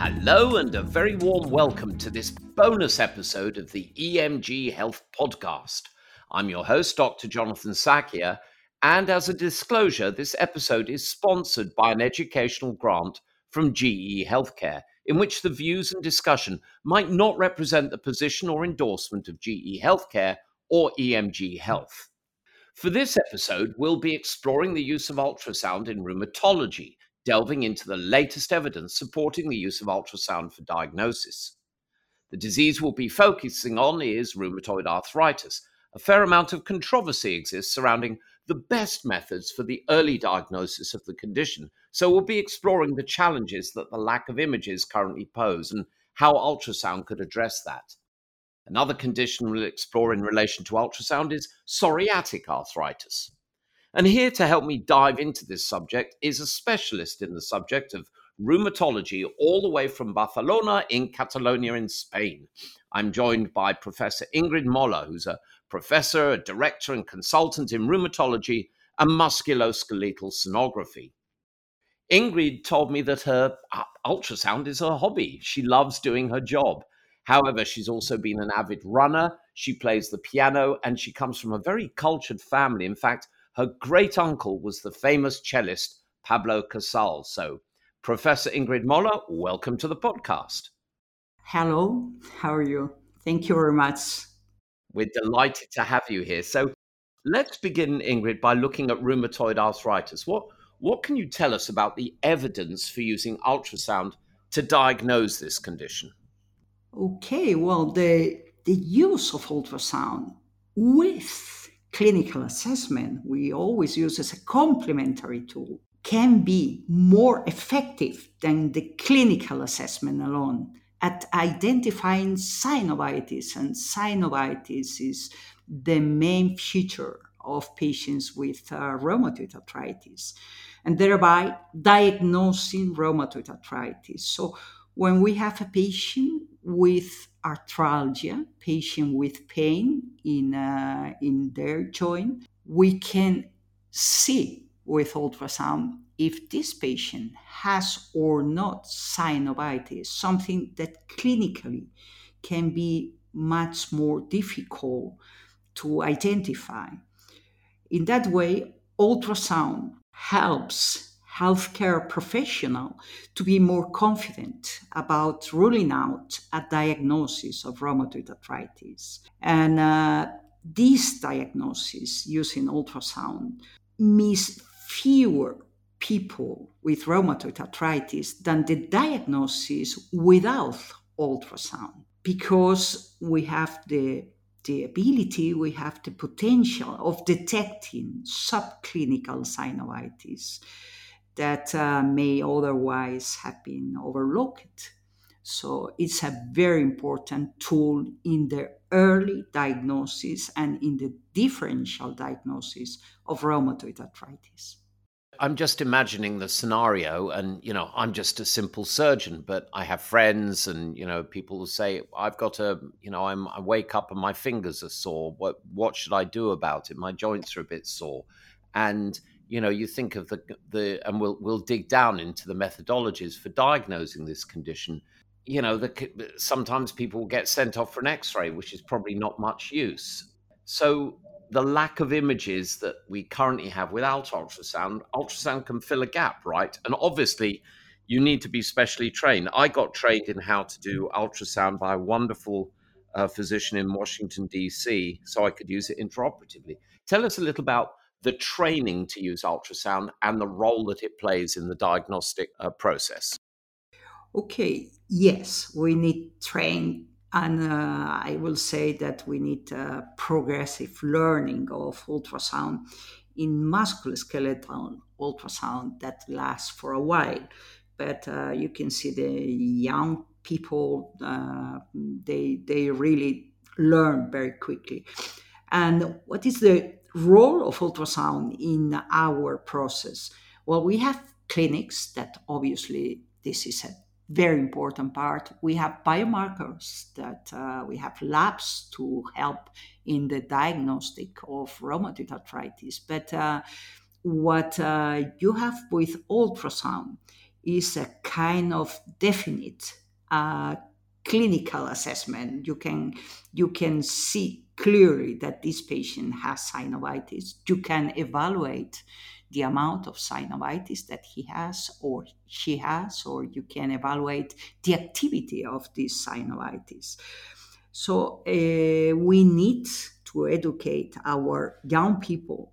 Hello, and a very warm welcome to this bonus episode of the EMG Health Podcast. I'm your host, Dr. Jonathan Sackier, and as a disclosure, this episode is sponsored by an educational grant from GE Healthcare, in which the views and discussion might not represent the position or endorsement of GE Healthcare or EMG Health. For this episode, we'll be exploring the use of ultrasound in rheumatology delving into the latest evidence supporting the use of ultrasound for diagnosis. The disease we'll be focusing on is rheumatoid arthritis. A fair amount of controversy exists surrounding the best methods for the early diagnosis of the condition, so we'll be exploring the challenges that the lack of images currently pose and how ultrasound could address that. Another condition we'll explore in relation to ultrasound is psoriatic arthritis. And here to help me dive into this subject is a specialist in the subject of rheumatology, all the way from Barcelona in Catalonia in Spain. I'm joined by Professor Ingrid Moller, who's a professor, a director, and consultant in rheumatology and musculoskeletal sonography. Ingrid told me that her uh, ultrasound is her hobby. She loves doing her job. However, she's also been an avid runner. She plays the piano and she comes from a very cultured family. In fact, her great uncle was the famous cellist Pablo Casals. So, Professor Ingrid Moller, welcome to the podcast. Hello, how are you? Thank you very much. We're delighted to have you here. So, let's begin, Ingrid, by looking at rheumatoid arthritis. What, what can you tell us about the evidence for using ultrasound to diagnose this condition? Okay, well, the, the use of ultrasound with clinical assessment, we always use as a complementary tool, can be more effective than the clinical assessment alone at identifying synovitis. And synovitis is the main feature of patients with uh, rheumatoid arthritis, and thereby diagnosing rheumatoid arthritis. So, when we have a patient with arthralgia, patient with pain in, uh, in their joint, we can see with ultrasound if this patient has or not synovitis, something that clinically can be much more difficult to identify. In that way, ultrasound helps healthcare professional to be more confident about ruling out a diagnosis of rheumatoid arthritis. And uh, this diagnosis using ultrasound means fewer people with rheumatoid arthritis than the diagnosis without ultrasound because we have the the ability, we have the potential of detecting subclinical synovitis that uh, may otherwise have been overlooked. So it's a very important tool in the early diagnosis and in the differential diagnosis of rheumatoid arthritis. I'm just imagining the scenario, and you know, I'm just a simple surgeon, but I have friends, and you know, people will say, "I've got a, you know, I'm, I wake up and my fingers are sore. What, what should I do about it? My joints are a bit sore," and you know you think of the the and we'll we'll dig down into the methodologies for diagnosing this condition. You know the, sometimes people get sent off for an x-ray which is probably not much use. So the lack of images that we currently have without ultrasound ultrasound can fill a gap right? And obviously you need to be specially trained. I got trained in how to do ultrasound by a wonderful uh, physician in washington d.c so i could use it intraoperatively. Tell us a little about the training to use ultrasound and the role that it plays in the diagnostic uh, process? Okay, yes, we need train, and uh, I will say that we need uh, progressive learning of ultrasound in musculoskeletal ultrasound that lasts for a while. But uh, you can see the young people; uh, they they really learn very quickly. And what is the role of ultrasound in our process? Well, we have clinics that obviously this is a very important part. We have biomarkers that uh, we have labs to help in the diagnostic of rheumatoid arthritis. But uh, what uh, you have with ultrasound is a kind of definite uh, clinical assessment. You can you can see clearly that this patient has synovitis. You can evaluate the amount of synovitis that he has or she has, or you can evaluate the activity of this synovitis. So uh, we need to educate our young people,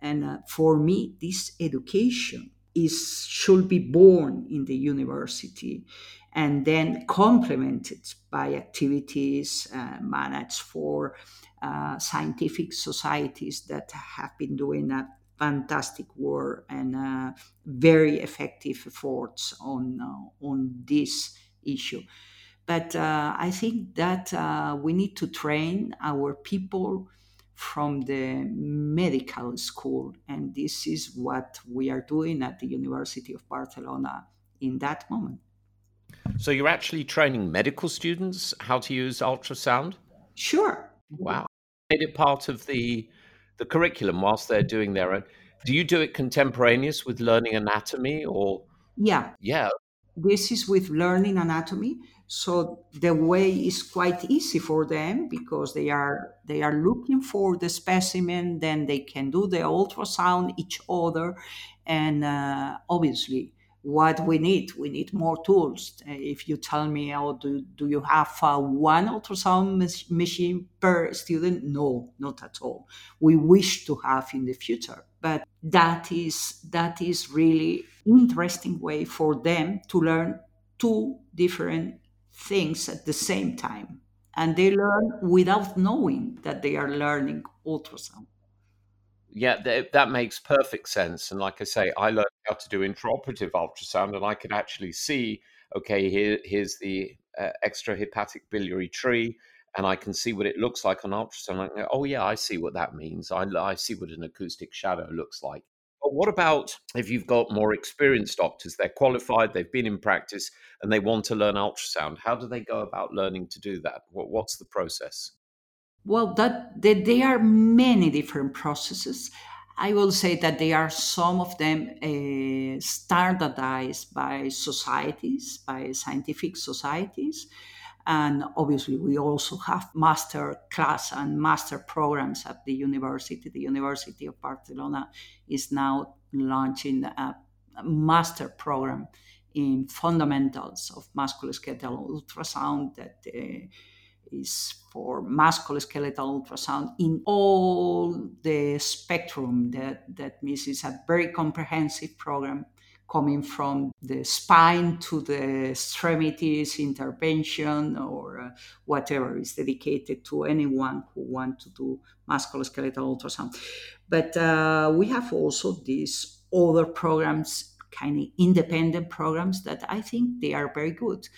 and uh, for me, this education is should be born in the university and then complemented by activities uh, managed for uh, scientific societies that have been doing a fantastic work and uh, very effective efforts on uh, on this issue. But uh, I think that uh, we need to train our people from the medical school, and this is what we are doing at the University of Barcelona in that moment. So you're actually training medical students how to use ultrasound? Sure. Wow. Made it part of the the curriculum whilst they're doing their own. Do you do it contemporaneous with learning anatomy or Yeah. Yeah. This is with learning anatomy. So the way is quite easy for them because they are they are looking for the specimen, then they can do the ultrasound each other, and uh, obviously what we need. We need more tools. If you tell me, oh, do, do you have uh, one ultrasound machine per student? No, not at all. We wish to have in the future, but that is that is really interesting way for them to learn two different things at the same time, and they learn without knowing that they are learning ultrasound. Yeah, th- that makes perfect sense. And like I say, I learned to do intraoperative ultrasound, and I could actually see, okay, here, here's the uh, extrahepatic biliary tree, and I can see what it looks like on ultrasound. Oh, yeah, I see what that means. I, I see what an acoustic shadow looks like. But what about if you've got more experienced doctors? They're qualified, they've been in practice, and they want to learn ultrasound. How do they go about learning to do that? What, what's the process? Well, that, that there are many different processes. I will say that there are some of them uh, standardized by societies, by scientific societies. And obviously, we also have master class and master programs at the university. The University of Barcelona is now launching a master program in fundamentals of musculoskeletal ultrasound that uh, is for musculoskeletal ultrasound in all the spectrum. That, that means it's a very comprehensive program coming from the spine to the extremities intervention or uh, whatever is dedicated to anyone who want to do musculoskeletal ultrasound. But uh, we have also these other programs, kind of independent programs that I think they are very good.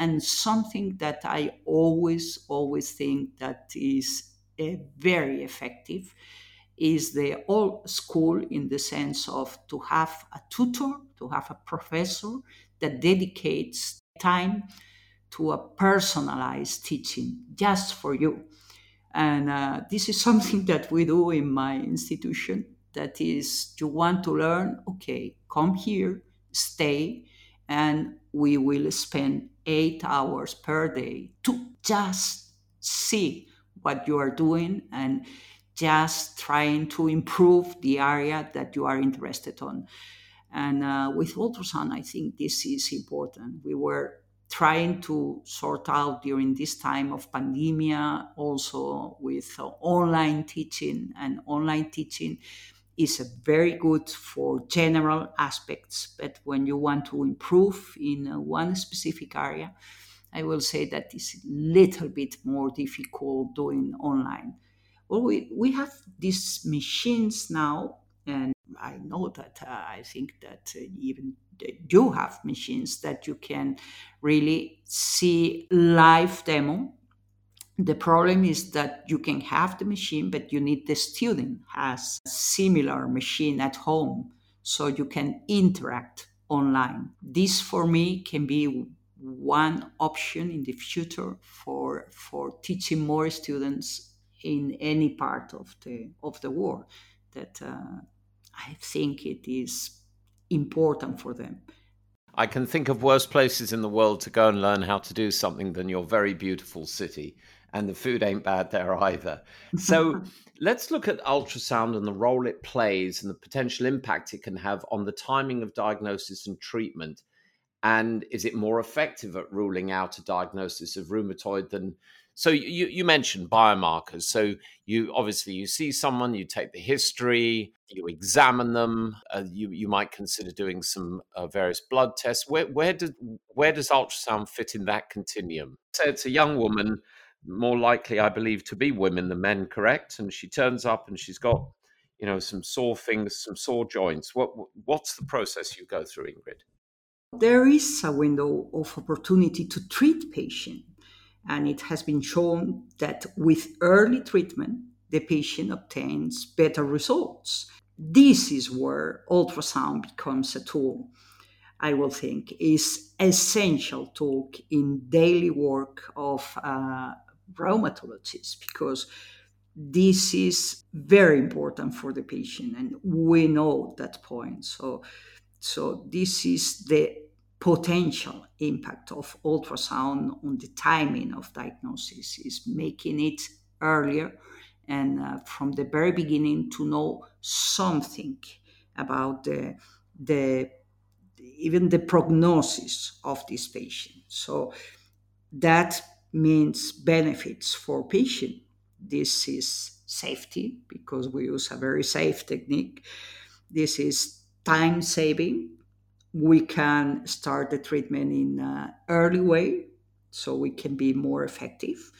And something that I always, always think that is uh, very effective is the old school in the sense of to have a tutor, to have a professor that dedicates time to a personalized teaching just for you. And uh, this is something that we do in my institution. That is, you want to learn, okay, come here, stay, and we will spend eight hours per day to just see what you are doing and just trying to improve the area that you are interested on. And uh, with ultrasound, I think this is important. We were trying to sort out during this time of pandemia, also with uh, online teaching and online teaching is very good for general aspects, but when you want to improve in uh, one specific area, I will say that it's a little bit more difficult doing online. Well, we, we have these machines now, and I know that uh, I think that uh, even you have machines that you can really see live demo the problem is that you can have the machine, but you need the student has similar machine at home so you can interact online. This for me can be one option in the future for for teaching more students in any part of the of the world that uh, I think it is important for them. I can think of worse places in the world to go and learn how to do something than your very beautiful city. And the food ain't bad there either. So let's look at ultrasound and the role it plays and the potential impact it can have on the timing of diagnosis and treatment. And is it more effective at ruling out a diagnosis of rheumatoid than so you, you mentioned biomarkers. So you obviously you see someone, you take the history, you examine them. Uh, you you might consider doing some uh, various blood tests. Where where does where does ultrasound fit in that continuum? So it's a young woman, more likely, I believe, to be women than men. Correct? And she turns up and she's got you know some sore fingers, some sore joints. What what's the process you go through, Ingrid? There is a window of opportunity to treat patient and it has been shown that with early treatment, the patient obtains better results. This is where ultrasound becomes a tool. I will think is essential tool in daily work of uh, rheumatologists because this is very important for the patient and we know that point. So so this is the potential impact of ultrasound on the timing of diagnosis is making it earlier and uh, from the very beginning to know something about the, the even the prognosis of this patient. So that means benefits for patient. This is safety because we use a very safe technique. This is time saving. We can start the treatment in an early way so we can be more effective.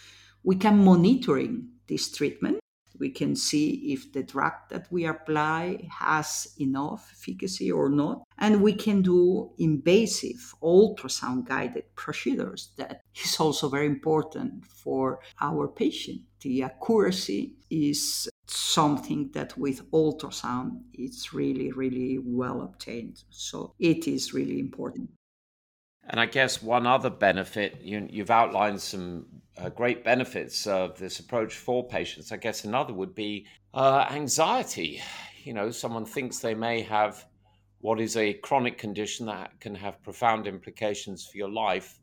We can monitoring this treatment we can see if the drug that we apply has enough efficacy or not. And we can do invasive ultrasound guided procedures that is also very important for our patient. The accuracy is something that with ultrasound it's really really well obtained. So it is really important and i guess one other benefit you, have outlined some uh, great benefits of this approach for patients i guess another would be uh, anxiety you know someone thinks they may have what is a chronic condition that can have profound implications for your life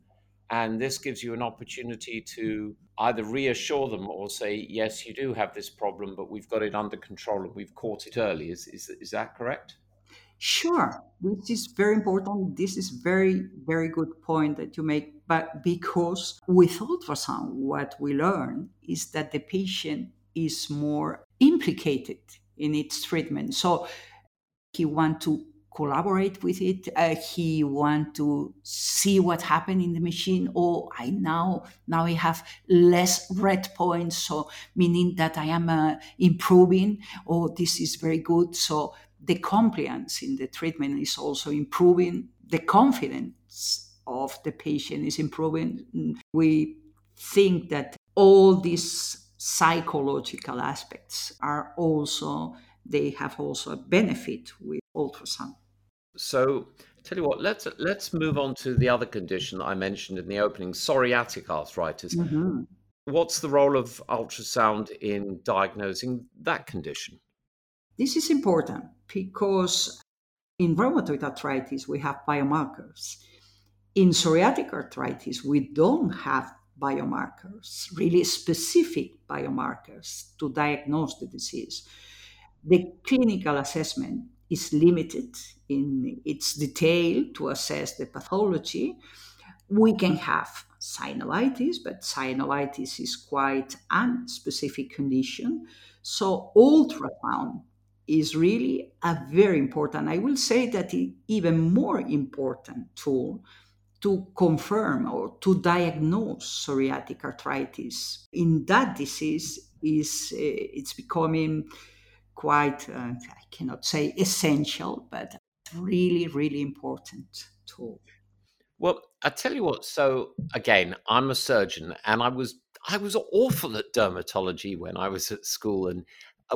and this gives you an opportunity to either reassure them or say, yes, you do have this problem, but we've got it under control and we've caught it early. Is, is, is that correct? Sure. This is very important. This is very, very good point that you make. But because with ultrasound, what we learn is that the patient is more implicated in its treatment. So he want to collaborate with it. Uh, he want to see what happened in the machine. Oh, I now now I have less red points, so meaning that I am uh, improving. Oh, this is very good. So the compliance in the treatment is also improving. The confidence of the patient is improving. We think that all these psychological aspects are also they have also a benefit with ultrasound. So, tell you what, let's let's move on to the other condition that I mentioned in the opening, psoriatic arthritis. Mm-hmm. What's the role of ultrasound in diagnosing that condition? This is important because in rheumatoid arthritis we have biomarkers. In psoriatic arthritis we don't have biomarkers, really specific biomarkers to diagnose the disease. The clinical assessment is limited in its detail to assess the pathology. We can have synovitis, but synovitis is quite an specific condition. So ultrasound is really a very important, I will say that even more important tool to confirm or to diagnose psoriatic arthritis. In that disease is uh, it's becoming quite, uh, I cannot say essential, but really, really important tool. Well, I tell you what. So again, I'm a surgeon, and I was I was awful at dermatology when I was at school, and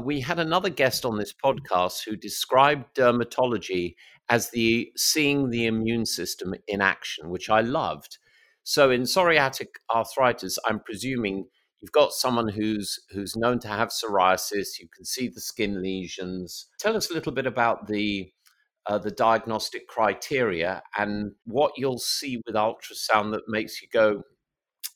we had another guest on this podcast who described dermatology as the seeing the immune system in action, which I loved. So in psoriatic arthritis, I'm presuming you've got someone who's who's known to have psoriasis you can see the skin lesions tell us a little bit about the uh, the diagnostic criteria and what you'll see with ultrasound that makes you go,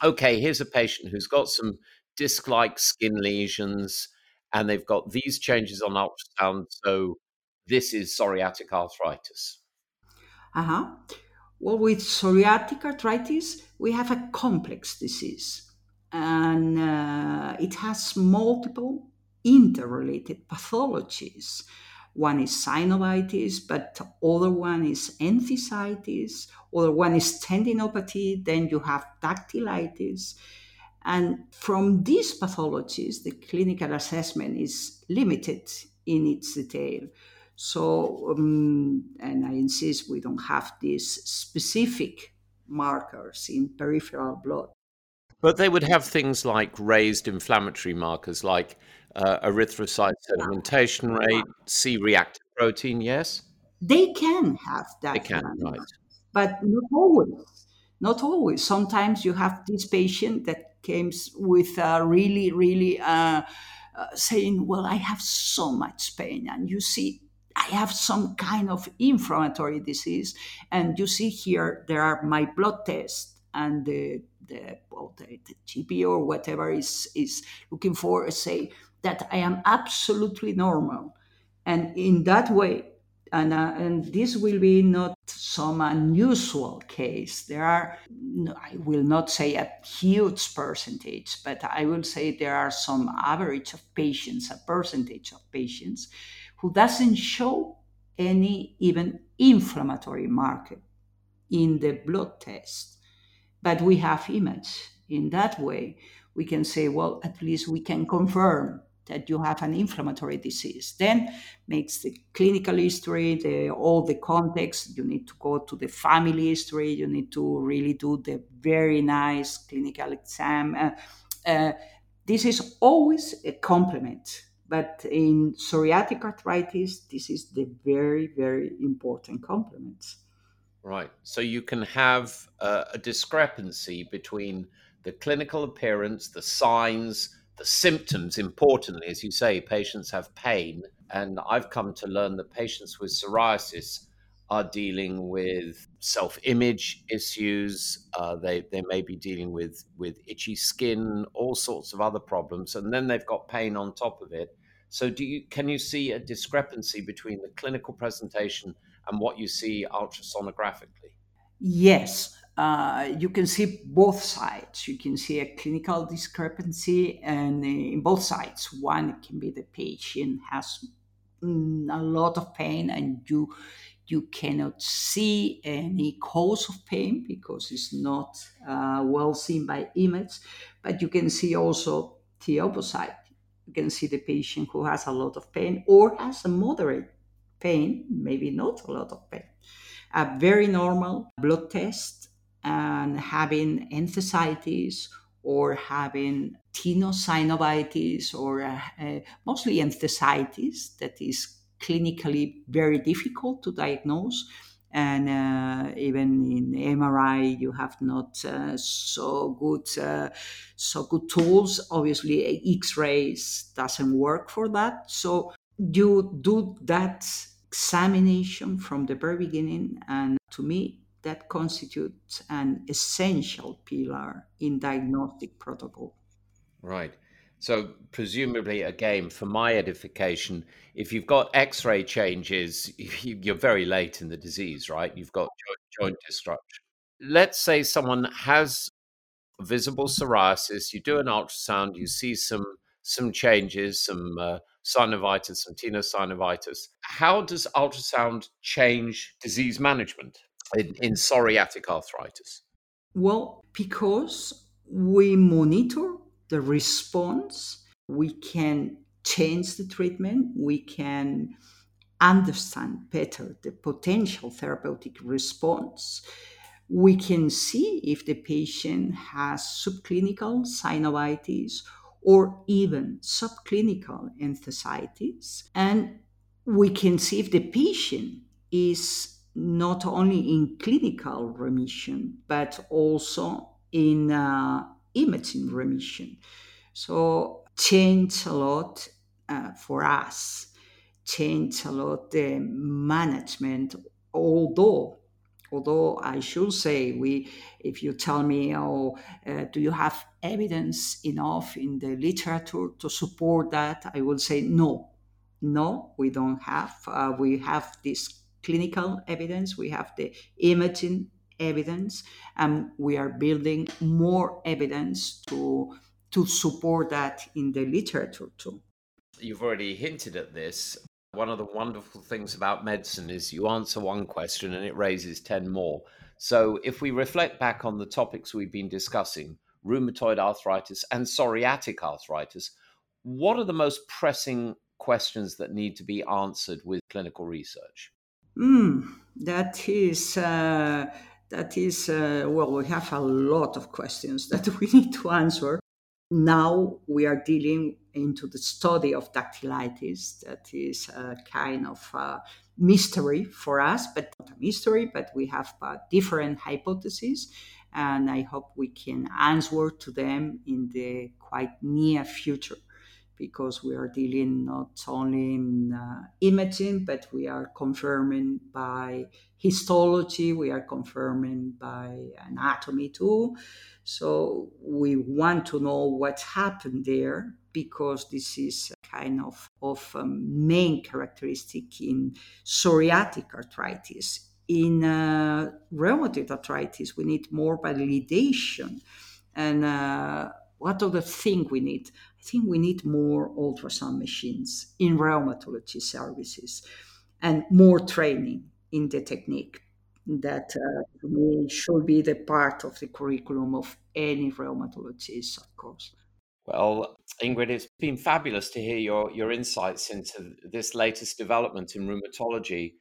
okay, here's a patient who's got some disc like skin lesions and they've got these changes on ultrasound. So this is psoriatic arthritis. Uh huh. Well, with psoriatic arthritis, we have a complex disease and uh, it has multiple interrelated pathologies. One is synovitis, but other one is enthesitis, other one is tendinopathy, then you have dactylitis. And from these pathologies, the clinical assessment is limited in its detail. So, um, and I insist we don't have these specific markers in peripheral blood. But they would have things like raised inflammatory markers like uh, erythrocyte sedimentation rate, C reactive protein, yes? They can have that. They can, right. But not always. Not always. Sometimes you have this patient that comes with a really, really uh, uh, saying, Well, I have so much pain. And you see, I have some kind of inflammatory disease. And you see here, there are my blood tests and the, the, well, the, the GP or whatever is, is looking for, say, that I am absolutely normal. And in that way, and, uh, and this will be not some unusual case. There are, I will not say a huge percentage, but I will say there are some average of patients, a percentage of patients who doesn't show any even inflammatory marker in the blood test. But we have image. In that way, we can say, well, at least we can confirm that you have an inflammatory disease. Then makes the clinical history, the, all the context. You need to go to the family history. You need to really do the very nice clinical exam. Uh, uh, this is always a complement. But in psoriatic arthritis, this is the very, very important complement. Right. So you can have a discrepancy between the clinical appearance, the signs, the symptoms, importantly, as you say, patients have pain. And I've come to learn that patients with psoriasis are dealing with self image issues. Uh, they, they may be dealing with, with itchy skin, all sorts of other problems. And then they've got pain on top of it. So, do you, can you see a discrepancy between the clinical presentation and what you see ultrasonographically? Yes, uh, you can see both sides. You can see a clinical discrepancy, and uh, in both sides, one can be the patient has mm, a lot of pain, and you you cannot see any cause of pain because it's not uh, well seen by image. But you can see also the opposite. You can see the patient who has a lot of pain or has a moderate pain, maybe not a lot of pain. A very normal blood test and having enthesitis or having tenosynovitis or uh, uh, mostly enthesitis that is clinically very difficult to diagnose and uh, even in MRI you have not uh, so good uh, so good tools. Obviously, X-rays doesn't work for that. So you do that examination from the very beginning, and to me, that constitutes an essential pillar in diagnostic protocol. Right. So, presumably, again, for my edification, if you've got x ray changes, you're very late in the disease, right? You've got joint, disruption. Let's say someone has visible psoriasis, you do an ultrasound, you see some some changes, some uh, synovitis, some tenosynovitis. How does ultrasound change disease management? In, in psoriatic arthritis? Well, because we monitor the response, we can change the treatment, we can understand better the potential therapeutic response. We can see if the patient has subclinical synovitis or even subclinical enthesitis. And we can see if the patient is not only in clinical remission, but also in uh, imaging remission. So, change a lot uh, for us. change a lot the management, although although I should say we if you tell me oh uh, do you have evidence enough in the literature to support that I will say no no we don't have uh, we have this clinical evidence we have the imaging evidence and we are building more evidence to to support that in the literature too you've already hinted at this one of the wonderful things about medicine is you answer one question and it raises 10 more. So, if we reflect back on the topics we've been discussing rheumatoid arthritis and psoriatic arthritis what are the most pressing questions that need to be answered with clinical research? Mm, that is. Uh, that is, uh, well, we have a lot of questions that we need to answer. Now we are dealing into the study of dactylitis. That is a kind of a mystery for us, but not a mystery, but we have different hypotheses. And I hope we can answer to them in the quite near future because we are dealing not only in uh, imaging, but we are confirming by histology, we are confirming by anatomy too. So we want to know what happened there because this is kind of, of a main characteristic in psoriatic arthritis. In uh, rheumatoid arthritis, we need more validation. And uh, what other thing we need? I think we need more ultrasound machines in rheumatology services and more training in the technique that uh, should be the part of the curriculum of any rheumatologist, of course. Well, Ingrid, it's been fabulous to hear your, your insights into this latest development in rheumatology.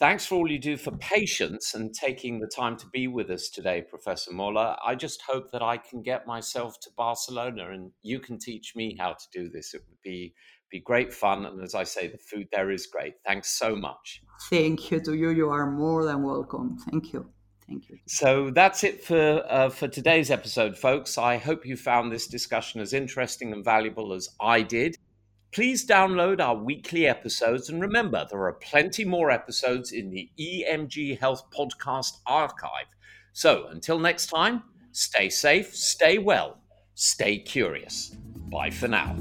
Thanks for all you do for patients and taking the time to be with us today, Professor Moller. I just hope that I can get myself to Barcelona and you can teach me how to do this. It would be be great fun. And as I say, the food there is great. Thanks so much. Thank you to you. You are more than welcome. Thank you. Thank you. So that's it for uh, for today's episode, folks. I hope you found this discussion as interesting and valuable as I did. Please download our weekly episodes and remember there are plenty more episodes in the EMG Health Podcast archive. So until next time, stay safe, stay well, stay curious. Bye for now.